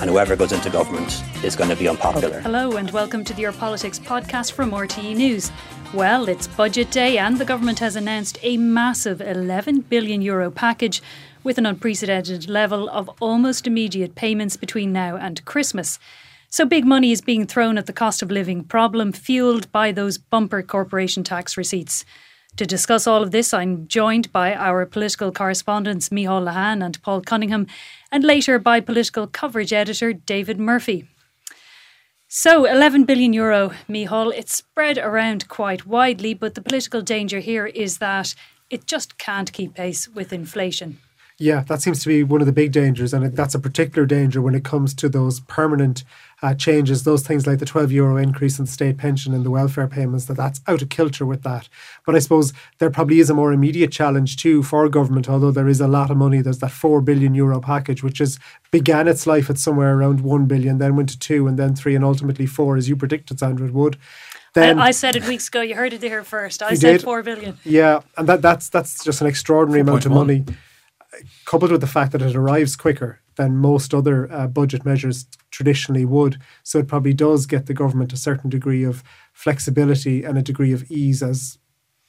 and whoever goes into government is going to be unpopular. Hello, and welcome to the Your Politics podcast from RTE News. Well, it's budget day, and the government has announced a massive 11 billion euro package with an unprecedented level of almost immediate payments between now and Christmas. So big money is being thrown at the cost of living problem, fueled by those bumper corporation tax receipts. To discuss all of this, I'm joined by our political correspondents Micheál Lehane and Paul Cunningham, and later by political coverage editor David Murphy. So, 11 billion euro, Micheál, it's spread around quite widely, but the political danger here is that it just can't keep pace with inflation. Yeah, that seems to be one of the big dangers, and that's a particular danger when it comes to those permanent uh, changes, those things like the 12 euro increase in the state pension and the welfare payments, that that's out of kilter with that. But I suppose there probably is a more immediate challenge too for government, although there is a lot of money. There's that 4 billion euro package, which is began its life at somewhere around 1 billion, then went to 2 and then 3 and ultimately 4, as you predicted, Sandra, it would. Then, I, I, said it weeks ago. You heard it here first. I said did. four billion. Yeah, and that, that's that's just an extraordinary amount of money coupled with the fact that it arrives quicker than most other uh, budget measures traditionally would. So it probably does get the government a certain degree of flexibility and a degree of ease as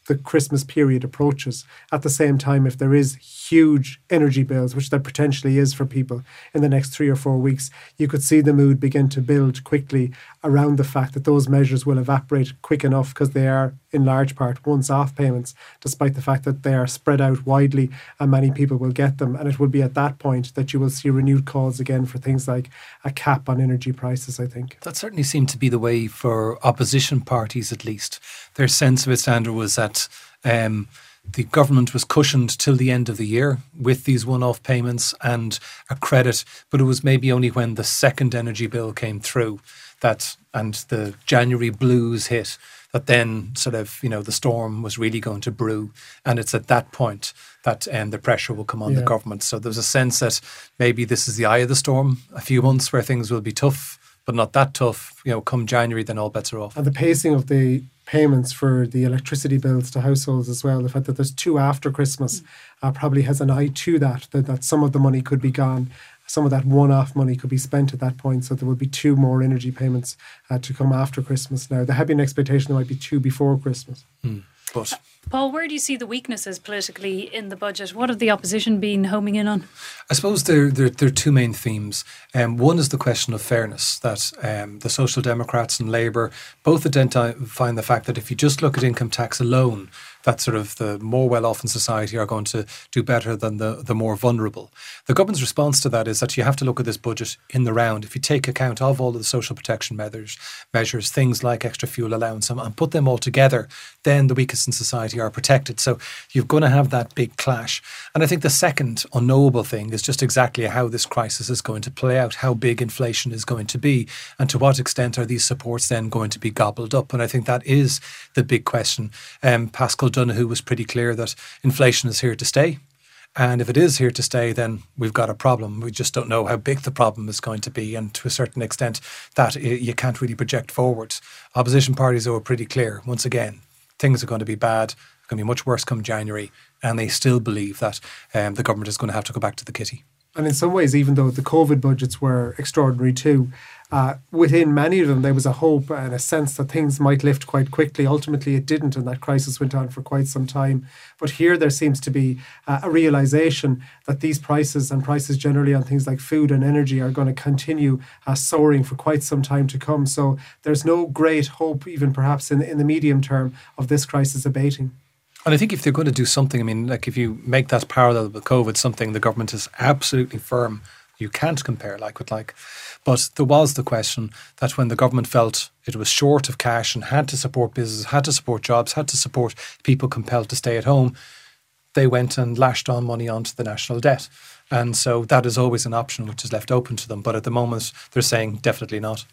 the Christmas period approaches. At the same time, if there is huge energy bills, which there potentially is for people in the next three or four weeks, you could see the mood begin to build quickly around the fact that those measures will evaporate quick enough because they are, in large part, once off payments, despite the fact that they are spread out widely and many people will get them. And it will be at that point that you will see renewed calls again for things like a cap on energy prices, I think. That certainly seemed to be the way for opposition parties, at least. Their sense of it, Sandra, was that. Um, the government was cushioned till the end of the year with these one off payments and a credit, but it was maybe only when the second energy bill came through that and the January blues hit that then sort of you know the storm was really going to brew and it's at that point that um, the pressure will come on yeah. the government so there's a sense that maybe this is the eye of the storm a few months where things will be tough but not that tough you know come January then all bets are off and the pacing of the payments for the electricity bills to households as well. The fact that there's two after Christmas uh, probably has an eye to that, that, that some of the money could be gone. Some of that one off money could be spent at that point. So there would be two more energy payments uh, to come after Christmas now. There had been an expectation there might be two before Christmas. Mm. But Paul, where do you see the weaknesses politically in the budget? What have the opposition been homing in on? I suppose there, there, there are two main themes. Um, one is the question of fairness, that um, the Social Democrats and Labour both identify the fact that if you just look at income tax alone, that sort of the more well off in society are going to do better than the, the more vulnerable. The government's response to that is that you have to look at this budget in the round. If you take account of all of the social protection measures, measures things like extra fuel allowance, and, and put them all together, then the weakest in society are protected. So you're going to have that big clash. And I think the second unknowable thing is just exactly how this crisis is going to play out, how big inflation is going to be, and to what extent are these supports then going to be gobbled up. And I think that is the big question. Um, Paschal Donohoe was pretty clear that inflation is here to stay. And if it is here to stay, then we've got a problem. We just don't know how big the problem is going to be. And to a certain extent, that you can't really project forward. Opposition parties are pretty clear. Once again, things are going to be bad. It's going to be much worse come January. And they still believe that um, the government is going to have to go back to the kitty. And in some ways, even though the COVID budgets were extraordinary too, uh, within many of them, there was a hope and a sense that things might lift quite quickly. Ultimately, it didn't, and that crisis went on for quite some time. But here, there seems to be uh, a realization that these prices and prices generally on things like food and energy are going to continue uh, soaring for quite some time to come. So there's no great hope, even perhaps in, in the medium term, of this crisis abating. And I think if they're going to do something, I mean, like if you make that parallel with COVID, something the government is absolutely firm, you can't compare like with like. But there was the question that when the government felt it was short of cash and had to support businesses, had to support jobs, had to support people compelled to stay at home, they went and lashed on money onto the national debt. And so that is always an option which is left open to them. But at the moment, they're saying definitely not.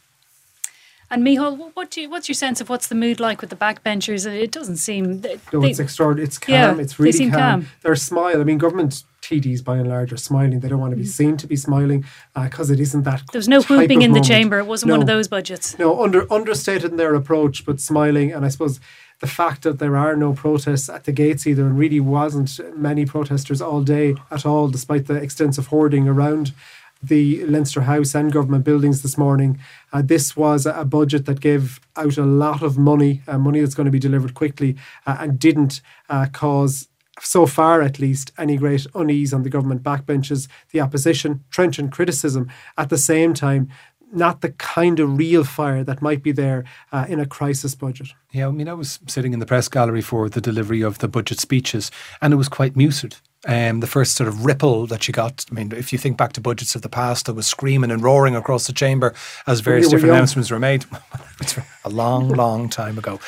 And Micheál, what do you, what's your sense of what's the mood like with the backbenchers? It doesn't seem. They, no, it's extraordinary. It's calm. Yeah, it's really they seem calm. calm. They're smile. I mean, government TDs by and large are smiling. They don't want to be seen to be smiling because uh, it isn't that. There was no whooping in the chamber. It wasn't No. one of those budgets. No, under understated in their approach, but smiling. And I suppose the fact that there are no protests at the gates either, and really wasn't many protesters all day at all, despite the extensive hoarding around the Leinster House and government buildings this morning. Uh, this was a budget that gave out a lot of money, uh, money that's going to be delivered quickly, uh, and didn't uh, cause so far at least, any great unease on the government backbenches, the opposition, trenchant criticism. At the same time, not the kind of real fire that might be there uh, in a crisis budget. Yeah, I mean, I was sitting in the press gallery for the delivery of the budget speeches, and it was quite muted. Um, the first sort of ripple that you got, I mean, if you think back to budgets of the past, there was screaming and roaring across the chamber as various different young. announcements were made. it's a long, long time ago.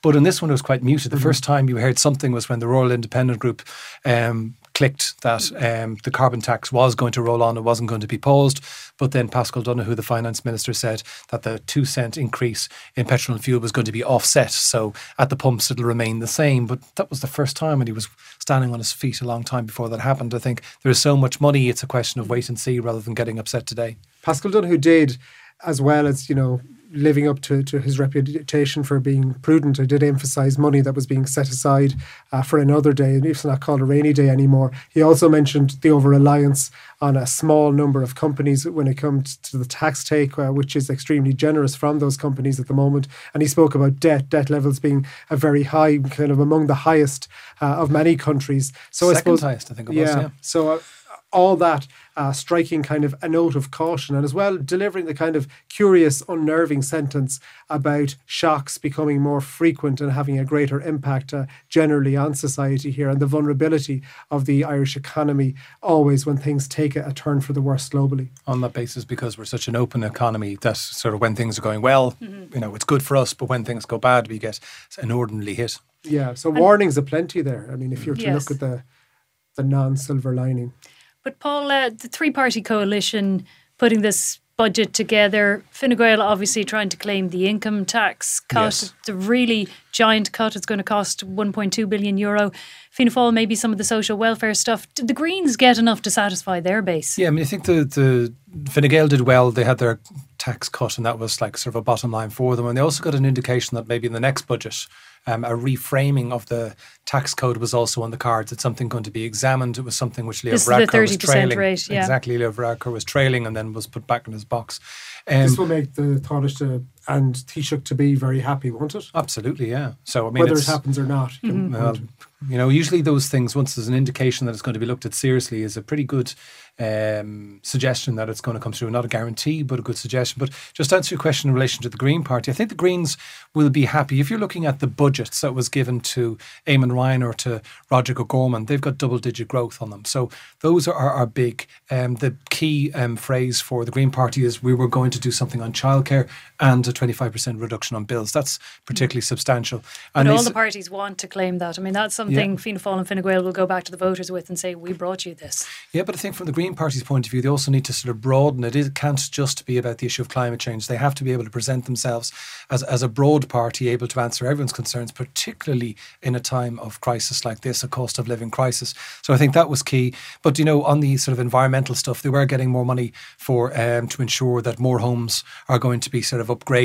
But in this one, it was quite muted. The first time you heard something was when the Rural Independent Group um, clicked that um, the carbon tax was going to roll on, it wasn't going to be paused. But then Paschal Donohoe, the finance minister, said that the two cent increase in petrol and fuel was going to be offset. So at the pumps, it'll remain the same. But that was the first time, and he was standing on his feet a long time before that happened. I think there is so much money, it's a question of wait and see rather than getting upset today. Paschal Donohoe did, as well as, you know, living up to, to his reputation for being prudent, I did emphasise money that was being set aside uh, for another day, and it's not called a rainy day anymore. He also mentioned the over reliance on a small number of companies when it comes to the tax take, uh, which is extremely generous from those companies at the moment. And he spoke about debt, debt levels being a very high, kind of among the highest uh, of many countries. So I Second suppose, highest, I think was, yeah. So uh, all that uh, striking kind of a note of caution and as well delivering the kind of curious, unnerving sentence about shocks becoming more frequent and having a greater impact uh, generally on society here and the vulnerability of the Irish economy always when things take a, a turn for the worse globally. on that basis because we're such an open economy that's sort of when things are going well, you know, it's good for us, but when things go bad, we get an ordinary hit. Yeah, so warnings aplenty there. I mean, if you were to Yes. look at the the non-silver lining. But Paul, uh, the three party coalition putting this budget together, Fine Gael obviously trying to claim the income tax cut, Yes. the really giant cut. It's going to cost 1.2 billion euro. Fianna Fáil, maybe some of the social welfare stuff. Did the Greens get enough to satisfy their base? Yeah, I mean, I think the the Fine Gael did well. They had their tax cut, and that was like sort of a bottom line for them. And they also got an indication that maybe in the next budget, um, a reframing of the tax code was also on the cards. It's something going to be examined. It was something which Leo This Varadkar was trailing. rate, yeah. Exactly, Leo Varadkar was trailing and then was put back in his box. Um, this will make the Taoiseach and Taoiseach to be very happy, won't it? absolutely, yeah. So I mean, Whether it happens or not. you can- Well, you know, usually those things, once there's an indication that it's going to be looked at seriously, is a pretty good um, suggestion that it's going to come through. Not a guarantee, but a good suggestion. But just to answer your question in relation to the Green Party, I think the Greens will be happy. If you're looking at the budgets that was given to Eamon Ryan or to Roderic O'Gorman, they've got double digit growth on them. So those are, are big. Um, the key um, phrase for the Green Party is we were going to do something on childcare and a 25% reduction on bills. That's particularly substantial. But And all the parties want to claim that. I mean, that's something Yeah. Fianna Fáil and Fine Gael will go back to the voters with and say, we brought you this. Yeah, but I think from the Green Party's point of view, they also need to sort of broaden it. It can't just be about the issue of climate change. They have to be able to present themselves as, as a broad party able to answer everyone's concerns, particularly in a time of crisis like this, a cost of living crisis. So I think that was key. But, you know, on the sort of environmental stuff, they were getting more money for um, to ensure that more homes are going to be sort of upgraded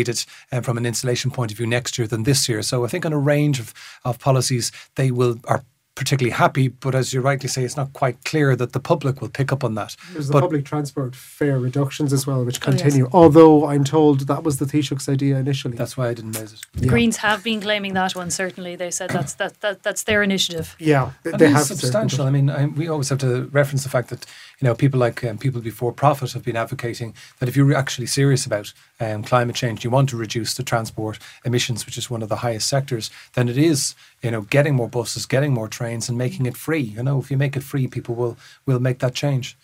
um, from an insulation point of view next year than this year. So I think on a range of, of policies, they will are particularly happy, but as you rightly say, it's not quite clear that the public will pick up on that. There's the public transport fare reductions as well, which Oh, yes. continue. Although I'm told that was the Taoiseach's idea initially. That's why I didn't raise it. The Greens have been claiming that one, certainly. They said that's, that, that, that's their initiative. yeah, they, And they have substantial. I mean, I, we always have to reference the fact that you know people like um, people before profit have been advocating that if you're actually serious about um, climate change, you want to reduce the transport emissions, which is one of the highest sectors. Then it is you know getting more buses, getting more trains, and making it free. You know, if you make it free, people will will make that change.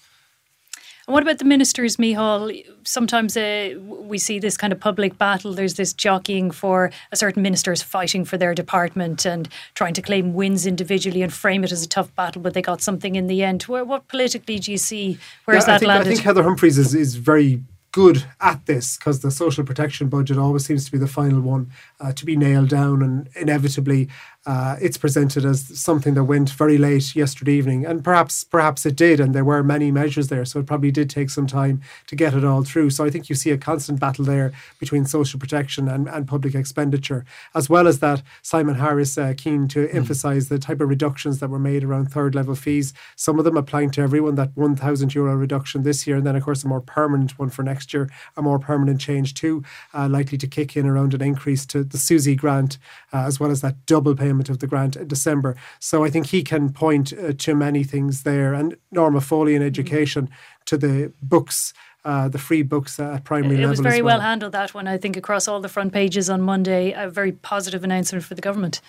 And what about the ministers, Micheál? Sometimes uh, we see this kind of public battle. There's this jockeying for a certain ministers fighting for their department and trying to claim wins individually and frame it as a tough battle, but they got something in the end. Where, what politically do you see? Where's Yeah, I that think, landed? I think Heather Humphreys is, is very good at this because the social protection budget always seems to be the final one uh, to be nailed down, and inevitably uh, it's presented as something that went very late yesterday evening, and perhaps perhaps it did, and there were many measures there, so it probably did take some time to get it all through. So I think you see a constant battle there between social protection and, and public expenditure, as well as that. Simon Harris uh, keen to mm. emphasise the type of reductions that were made around third level fees. Some of them applying to everyone. That one thousand euro reduction this year, and then of course a more permanent one for next year, a more permanent change too, uh, likely to kick in around an increase to the SUSI grant, uh, as well as that double payment of the grant in December. So I think he can point uh, to many things there. And Norma Foley in education to the books. Uh, the free books at primary level. It was very well. well. handled that one. I think across all the front pages on Monday, a very positive announcement for the government.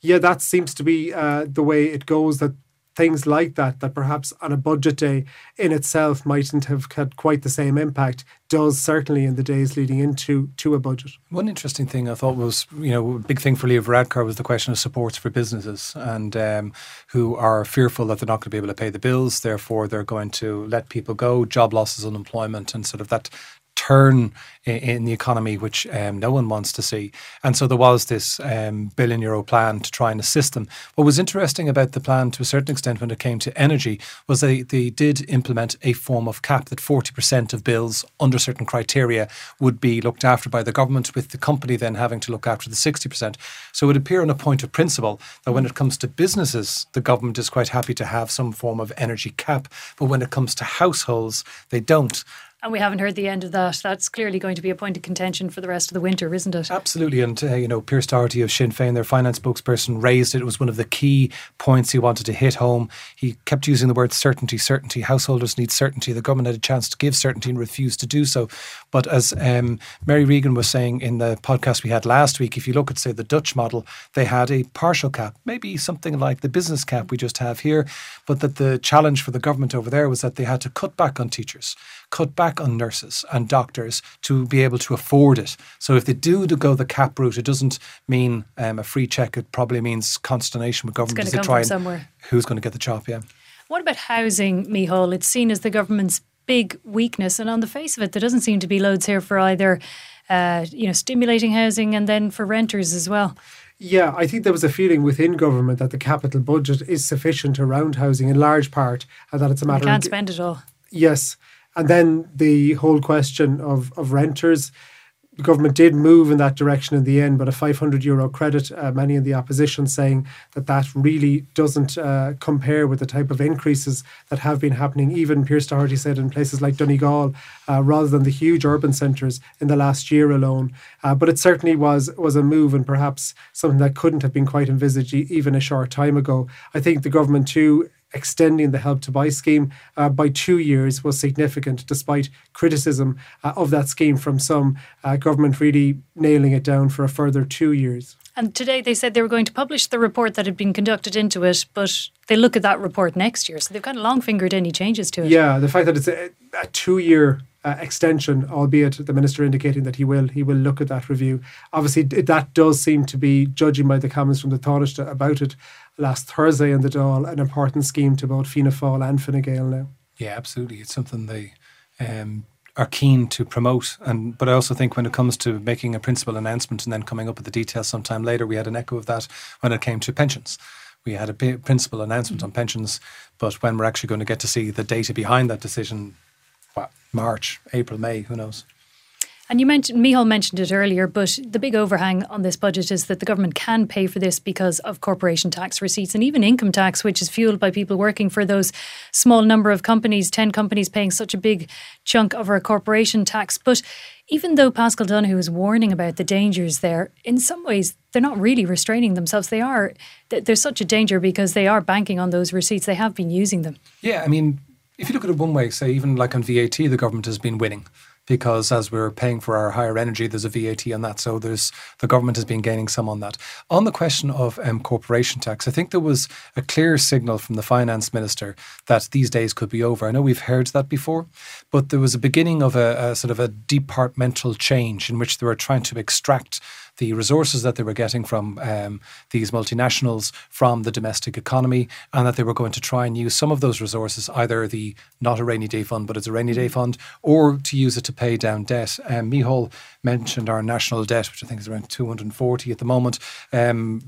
Yeah, that seems to be uh, the way it goes. That things like that, that perhaps on a budget day in itself mightn't have had quite the same impact, does certainly in the days leading into to a budget. One interesting thing I thought was, you know, a big thing for Leo Varadkar was the question of supports for businesses and um, who are fearful that they're not going to be able to pay the bills, therefore they're going to let people go, job losses, unemployment, and sort of that turn in, in the economy, which um, no one wants to see. And so there was this um, billion euro plan to try and assist them. What was interesting about the plan, to a certain extent, when it came to energy, was they, they did implement a form of cap that 40% of bills under certain criteria would be looked after by the government, with the company then having to look after the 60%. So it would appear on a point of principle that when it comes to businesses, the government is quite happy to have some form of energy cap. But when it comes to households, they don't. And we haven't heard the end of that. That's clearly going to be a point of contention for the rest of the winter, isn't it? Absolutely. And, uh, you know, Pearse Doherty of Sinn Féin, their finance spokesperson, raised it. It was one of the key points he wanted to hit home. He kept using the word certainty, certainty. Householders need certainty. The government had a chance to give certainty and refused to do so. But as um, Mary Regan was saying in the podcast we had last week, if you look at, say, the Dutch model, they had a partial cap, maybe something like the business cap we just have here. But that the challenge for the government over there was that they had to cut back on teachers cut back on nurses and doctors to be able to afford it. So if they do to go the cap route, it doesn't mean um, a free check. It probably means consternation with government as they try and somewhere. who's going to get the chop. Yeah. What about housing, Micheál? It's seen as the government's big weakness, and on the face of it, there doesn't seem to be loads here for either, uh, you know, stimulating housing and then for renters as well. Yeah, I think there was a feeling within government that the capital budget is sufficient around housing in large part, and that it's a matter. You can't of, spend it all. Yes, and then the whole question of, of renters. The government did move in that direction in the end, but a 500 euro credit, uh, many in the opposition saying that that really doesn't uh, compare with the type of increases that have been happening. Even Pearse Doherty said in places like Donegal, uh, rather than the huge urban centres in the last year alone. Uh, but it certainly was was a move, and perhaps something that couldn't have been quite envisaged even a short time ago. I think the government too extending the help to buy scheme uh, by two years was significant, despite criticism uh, of that scheme from some. Uh, government really nailing it down for a further two years. And today they said they were going to publish the report that had been conducted into it, but they look at that report next year. So they've kind of long fingered any changes to it. Yeah, the fact that it's a, a two year uh, extension, albeit the minister indicating that he will he will look at that review. Obviously, that does seem to be, judging by the comments from the Taoiseach about it last Thursday in the Dáil, an important scheme to both Fianna Fáil and Fine Gael now. Yeah, absolutely. It's something they um, are keen to promote. And but I also think when it comes to making a principal announcement and then coming up with the details sometime later, we had an echo of that when it came to pensions. We had a principal announcement mm-hmm. on pensions, but when we're actually going to get to see the data behind that decision, what, March, April, May, who knows? And you mentioned, Micheál mentioned it earlier, but the big overhang on this budget is that the government can pay for this because of corporation tax receipts and even income tax, which is fueled by people working for those small number of companies, 10 companies paying such a big chunk of our corporation tax. But even though Paschal Donohoe is warning about the dangers there, in some ways, they're not really restraining themselves. They are, there's such a danger because they are banking on those receipts. They have been using them. Yeah, I mean, if you look at it one way, say, even like on VAT, the government has been winning because as we're paying for our higher energy, there's a VAT on that. So there's the government has been gaining some on that. On the question of um, corporation tax, I think there was a clear signal from the finance minister that these days could be over. I know we've heard that before, but there was a beginning of a, a sort of a departmental change in which they were trying to extract the resources that they were getting from um, these multinationals from the domestic economy, and that they were going to try and use some of those resources, either the not a rainy day fund, but it's a rainy day fund, or to use it to pay down debt. Um, Micheál mentioned our national debt, which I think is around 240 at the moment. Um,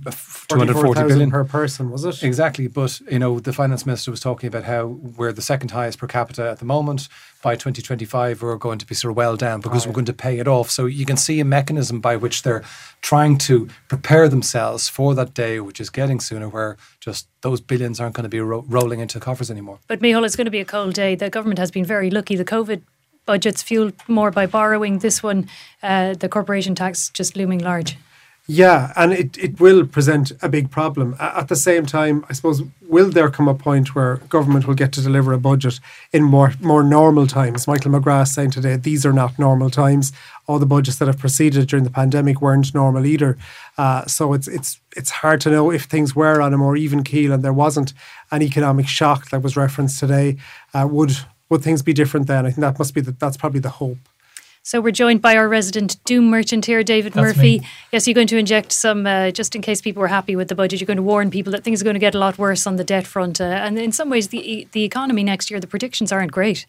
240 billion per person, was it? Exactly. But, you know, the finance minister was talking about how we're the second highest per capita at the moment. By 2025, we're going to be sort of well down because we're going to pay it off. So you can see a mechanism by which they're trying to prepare themselves for that day, which is getting sooner, where just those billions aren't going to be ro- rolling into coffers anymore. But Micheál, it's going to be a cold day. The government has been very lucky. The COVID budget's fueled more by borrowing. This one, uh, the corporation tax, just looming large. Yeah, and it, it will present a big problem. At the same time, I suppose, will there come a point where government will get to deliver a budget in more more normal times? Michael McGrath saying today, these are not normal times. All the budgets that have proceeded during the pandemic weren't normal either. Uh, so it's it's it's hard to know if things were on a more even keel and there wasn't an economic shock that was referenced today. Uh, would would things be different then? I think that must be the, that's probably the hope. So we're joined by our resident doom merchant here, David That's Murphy. me. Yes, you're going to inject some, uh, just in case people were happy with the budget. You're going to warn people that things are going to get a lot worse on the debt front, uh, and in some ways, the the economy next year, the predictions aren't great.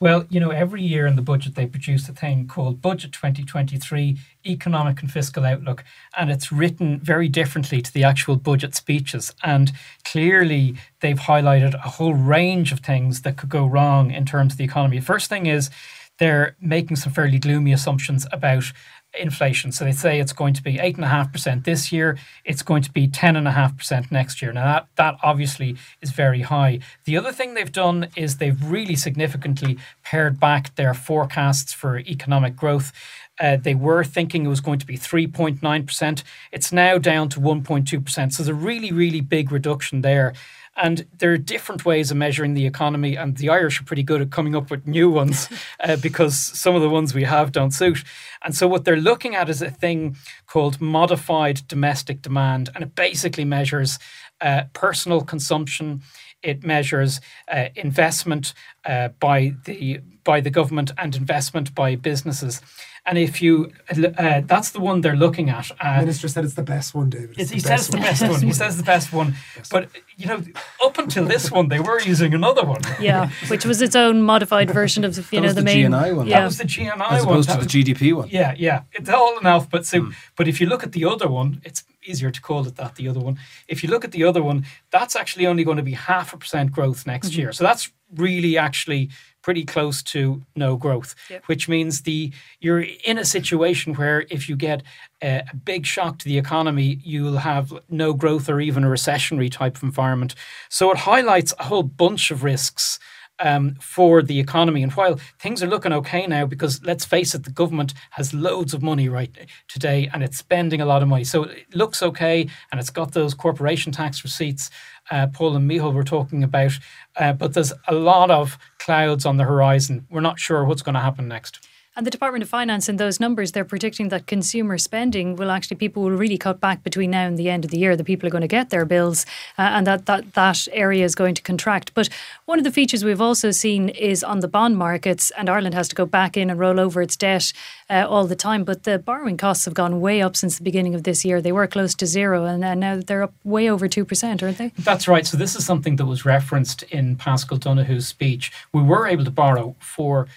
Well, you know, every year in the budget they produce a thing called Budget 2023 Economic and Fiscal Outlook, and it's written very differently to the actual budget speeches. And clearly, they've highlighted a whole range of things that could go wrong in terms of the economy. First thing is they're making some fairly gloomy assumptions about inflation. So they say it's going to be 8.5% this year, it's going to be 10.5% next year. Now, that, that obviously is very high. The other thing they've done is they've really significantly pared back their forecasts for economic growth. Uh, they were thinking it was going to be 3.9%. It's now down to 1.2%. So there's a really, really big reduction there. And there are different ways of measuring the economy, and the Irish are pretty good at coming up with new ones uh, because some of the ones we have don't suit. And so, what they're looking at is a thing called modified domestic demand, and it basically measures uh, personal consumption. It measures uh, investment uh, by the by the government and investment by businesses. And if you, uh, that's the one they're looking at. Uh, Minister said it's the best one, David. It's he says the best one. He says the best one. But you know, up until this one, they were using another one. Yeah, which was its own modified version of you that know was the, the main. GNI one. Yeah. That was the GNI As one. opposed That to the GDP one. Yeah, yeah. It's all in alphabet soup. But if you look at the other one, it's easier to call it that, the other one. If you look at the other one, that's actually only going to be half a percent growth next year. So that's really actually pretty close to no growth, Yep. which means the you're in a situation where if you get a, a big shock to the economy, you'll have no growth or even a recessionary type of environment. So it highlights a whole bunch of risks um, for the economy. And while things are looking okay now, because let's face it, the government has loads of money right today and it's spending a lot of money. So it looks okay and it's got those corporation tax receipts uh, Paul and Micheál were talking about. Uh, but there's a lot of clouds on the horizon. We're not sure what's going to happen next. And the Department of Finance, in those numbers, they're predicting that consumer spending will actually, people will really cut back between now and the end of the year. The people are going to get their bills uh, and that, that, that area is going to contract. But one of the features we've also seen is on the bond markets, and Ireland has to go back in and roll over its debt uh, all the time. But the borrowing costs have gone way up since the beginning of this year. They were close to zero, and, and now they're up way over 2%, aren't they? That's right. So this is something that was referenced in Paschal Donohoe's speech. We were able to borrow for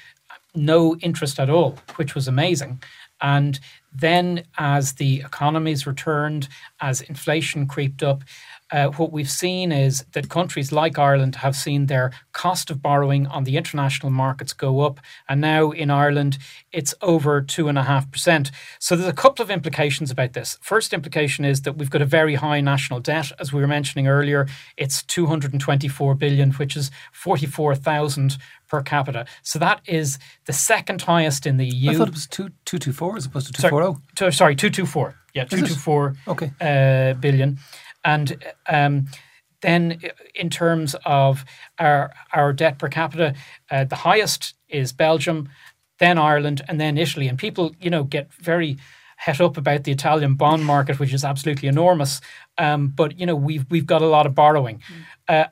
no interest at all, which was amazing. And then, as the economies returned, as inflation creeped up, uh, what we've seen is that countries like Ireland have seen their cost of borrowing on the international markets go up. And now in Ireland, it's over 2.5%. So there's a couple of implications about this. First implication is that we've got a very high national debt. As we were mentioning earlier, it's 224 billion, which is 44,000 per capita. So that is the second highest in the EU. I thought it was two two two four as opposed to two Sorry, four oh. two- sorry, 224. Yeah, 224 Okay. uh, billion. And um, then in terms of our, our debt per capita, uh, the highest is Belgium, then Ireland, and then Italy. And people, you know, get very het up about the Italian bond market, which is absolutely enormous. Um, but, you know, we've, we've got a lot of borrowing. Uh,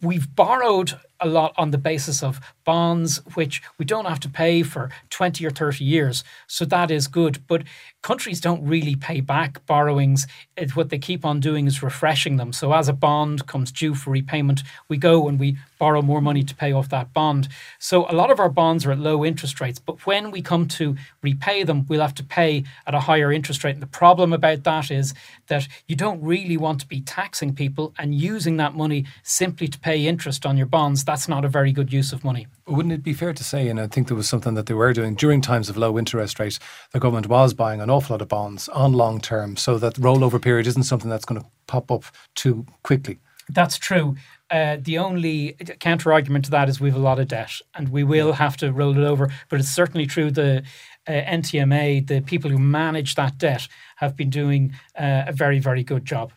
we've borrowed a lot on the basis of bonds, which we don't have to pay for 20 or 30 years. So that is good. But countries don't really pay back borrowings. What they keep on doing is refreshing them. So as a bond comes due for repayment, we go and we borrow more money to pay off that bond. So a lot of our bonds are at low interest rates, but when we come to repay them, we'll have to pay at a higher interest rate. And the problem about that is that you don't really want to be taxing people and using that money simply to pay interest on your bonds. That's not a very good use of money. Wouldn't it be fair to say, and I think there was something that they were doing during times of low interest rates, the government was buying an awful lot of bonds on long term so that rollover period isn't something that's going to pop up too quickly? That's true. Uh, the only counter argument to that is we have a lot of debt and we will have to roll it over. But it's certainly true the uh, NTMA, the people who manage that debt, have been doing uh, a very, very good job.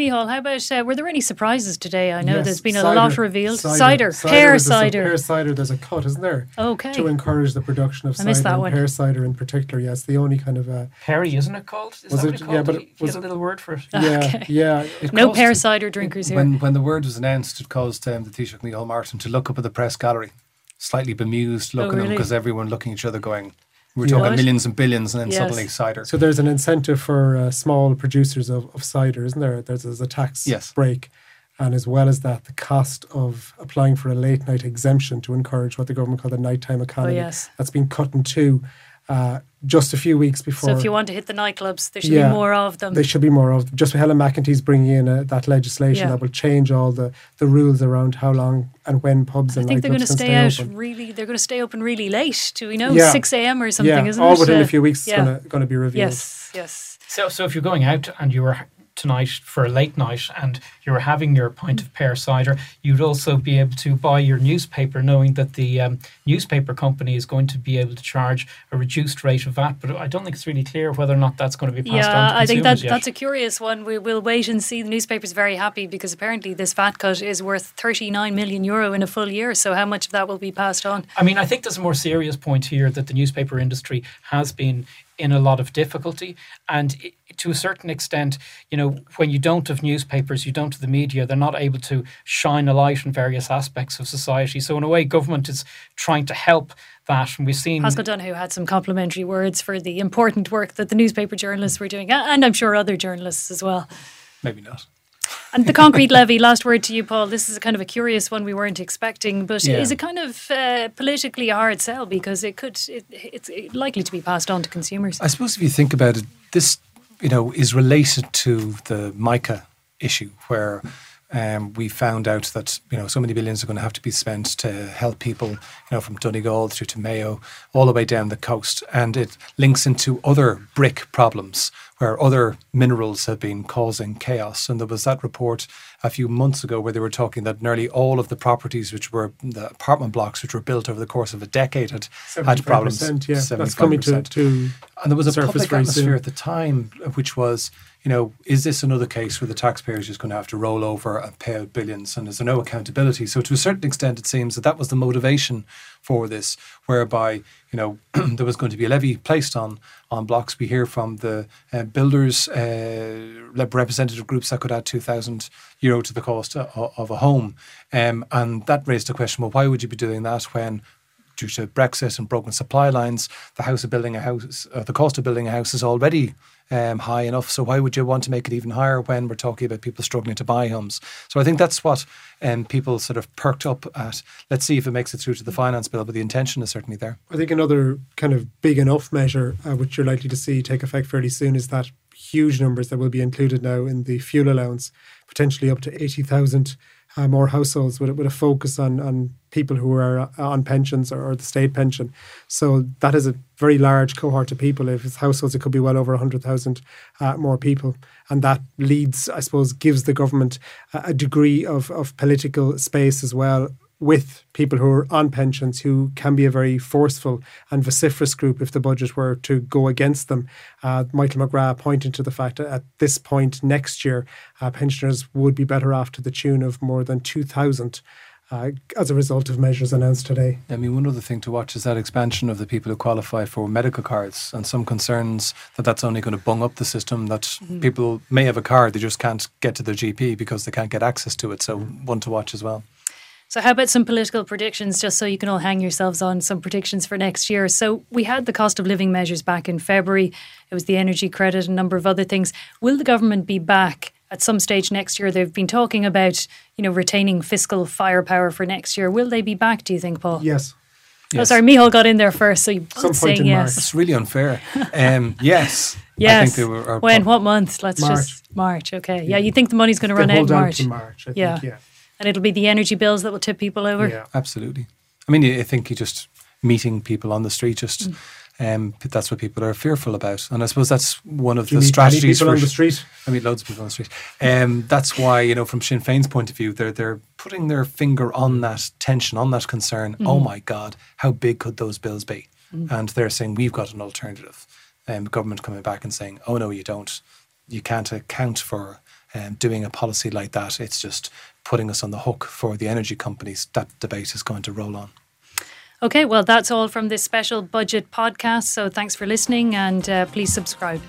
Micheál, how about uh, were there any surprises today? I know Yes, there's been a cider, lot revealed. Cider, pear there's some cider. Pear cider, there's a cut, isn't there? Okay. To encourage the production of I cider that and one. pear cider in particular. Yes, the only kind of uh, Perry, isn't it called? Is Was that it- what it called? yeah, but it- was a little word for it? yeah, Okay. yeah. It No caused- pear cider drinkers here. When, when the word was announced, it caused um, the Taoiseach Neil Martin to look up at the press gallery, slightly bemused looking at him Oh, really? because everyone looking at each other going, we're Yeah. talking Right. millions and billions and then Yes. suddenly cider. So there's an incentive for uh, small producers of, of cider, isn't there? There's, there's a tax Yes. break. And as well as that, the cost of applying for a late night exemption to encourage what the government called the nighttime economy. Oh, yes. That's been cut in two uh, just a few weeks before. So if you want to hit the nightclubs, there should Yeah. be more of them. There should be more of them. just Helen McEntee's bringing in uh, that legislation Yeah. that will change all the, the rules around how long and when pubs I and think they're going to can stay out open. really. They're going to stay open really late. Do we know Yeah. six a.m. or something? yeah, isn't all it? within Uh, a few weeks. yeah. It's going to be revealed. Yes, yes. So, so if you're going out and you were tonight for a late night and you were having your pint of pear cider, you'd also be able to buy your newspaper, knowing that the um, newspaper company is going to be able to charge a reduced rate of VAT. But I don't think it's really clear whether or not that's going to be passed on Yeah, I think that yet. that's a curious one. We will wait and see. The newspaper's very happy because apparently this VAT cut is worth 39 million euro in a full year. So how much of that will be passed on? I mean, I think there's a more serious point here that the newspaper industry has been in a lot of difficulty. And to a certain extent, you know, when you don't have newspapers, you don't have the media, they're not able to shine a light on various aspects of society. So, in a way, government is trying to help that. And we've seen. Paschal Donohoe had some complimentary words for the important work that the newspaper journalists were doing, and I'm sure other journalists as well. Maybe not. And the concrete levy, last word to you, Paul. This is a kind of a curious one we weren't expecting, but Yeah. is it kind of uh, politically a hard sell because it could, it, it's likely to be passed on to consumers? I suppose if you think about it, this you know is related to the MICA issue, where um, we found out that you know so many billions are going to have to be spent to help people, you know, from Donegal through to Mayo, all the way down the coast, and it links into other brick problems where other minerals have been causing chaos. And there was that report a few months ago where they were talking that nearly all of the properties which were the apartment blocks which were built over the course of a decade had had problems. 75%, yeah, that's coming to, to And there was a public very atmosphere at the time, uh, which was, you know, is this another case where the taxpayer is just going to have to roll over and pay out billions, and is there no accountability? So, to a certain extent, it seems that that was the motivation for this, whereby you know there was going to be a levy placed on on blocks. We hear from the uh, builders uh, rep- representative groups that could add two thousand euro to the cost of, of a home, um, and that raised the question: Well, why would you be doing that when? Due to Brexit and broken supply lines, the house of building a house, uh, the cost of building a house is already um, high enough. So why would you want to make it even higher when we're talking about people struggling to buy homes? So I think that's what um, people sort of perked up at. Let's see if it makes it through to the finance bill, but the intention is certainly there. I think another kind of big enough measure, uh, which you're likely to see take effect fairly soon, is that huge numbers that will be included now in the fuel allowance, potentially up to 80,000 uh, more households with, a- with a focus on, on people who are uh, on pensions or, or the state pension. So that is a very large cohort of people. If it's households, it could be well over 100,000 uh, more people. And that leads, I suppose, gives the government a, degree of, of political space as well with people who are on pensions who can be a very forceful and vociferous group if the budget were to go against them. Uh, Michael McGrath pointing to the fact that at this point next year, uh, pensioners would be better off to the tune of more than 2,000 uh, as a result of measures announced today. I mean, one other thing to watch is that expansion of the people who qualify for medical cards, and some concerns that that's only going to bung up the system. That people may have a card, they just can't get to their GP because they can't get access to it. So, one to watch as well. So, how about some political predictions, just so you can all hang yourselves on some predictions for next year? So, we had the cost of living measures back in February. It was the energy credit, and a number of other things. Will the government be back at some stage next year? They've been talking about, you know, retaining fiscal firepower for next year. Will they be back? Do you think, Paul? Yes. Oh, sorry, Micheál got in there first, so you both Some point saying in yes. It's really unfair. Um, yes. Yes. I think they were. are when? What month? Let's March. just March. Okay. Yeah, you think the money's going to They run out in March, to March, I Yeah. think, yeah. and it'll be the energy bills that will tip people over. Yeah. Absolutely. I mean, I think you just meeting people on the street, just Mm. Um, that's what people are fearful about, and I suppose that's one of Do you the meet many strategies people for on the street? I mean, loads of people on the street. Um, that's why you know, from Sinn Féin's point of view, they're they're putting their finger on that tension, on that concern. Oh Mm-hmm. my God, how big could those bills be? And they're saying we've got an alternative. Um, government coming back and saying, oh no, you don't. You can't account for um, doing a policy like that. It's just putting us on the hook for the energy companies. That debate is going to roll on. Okay, well, that's all from this special budget podcast. So thanks for listening and uh, please subscribe.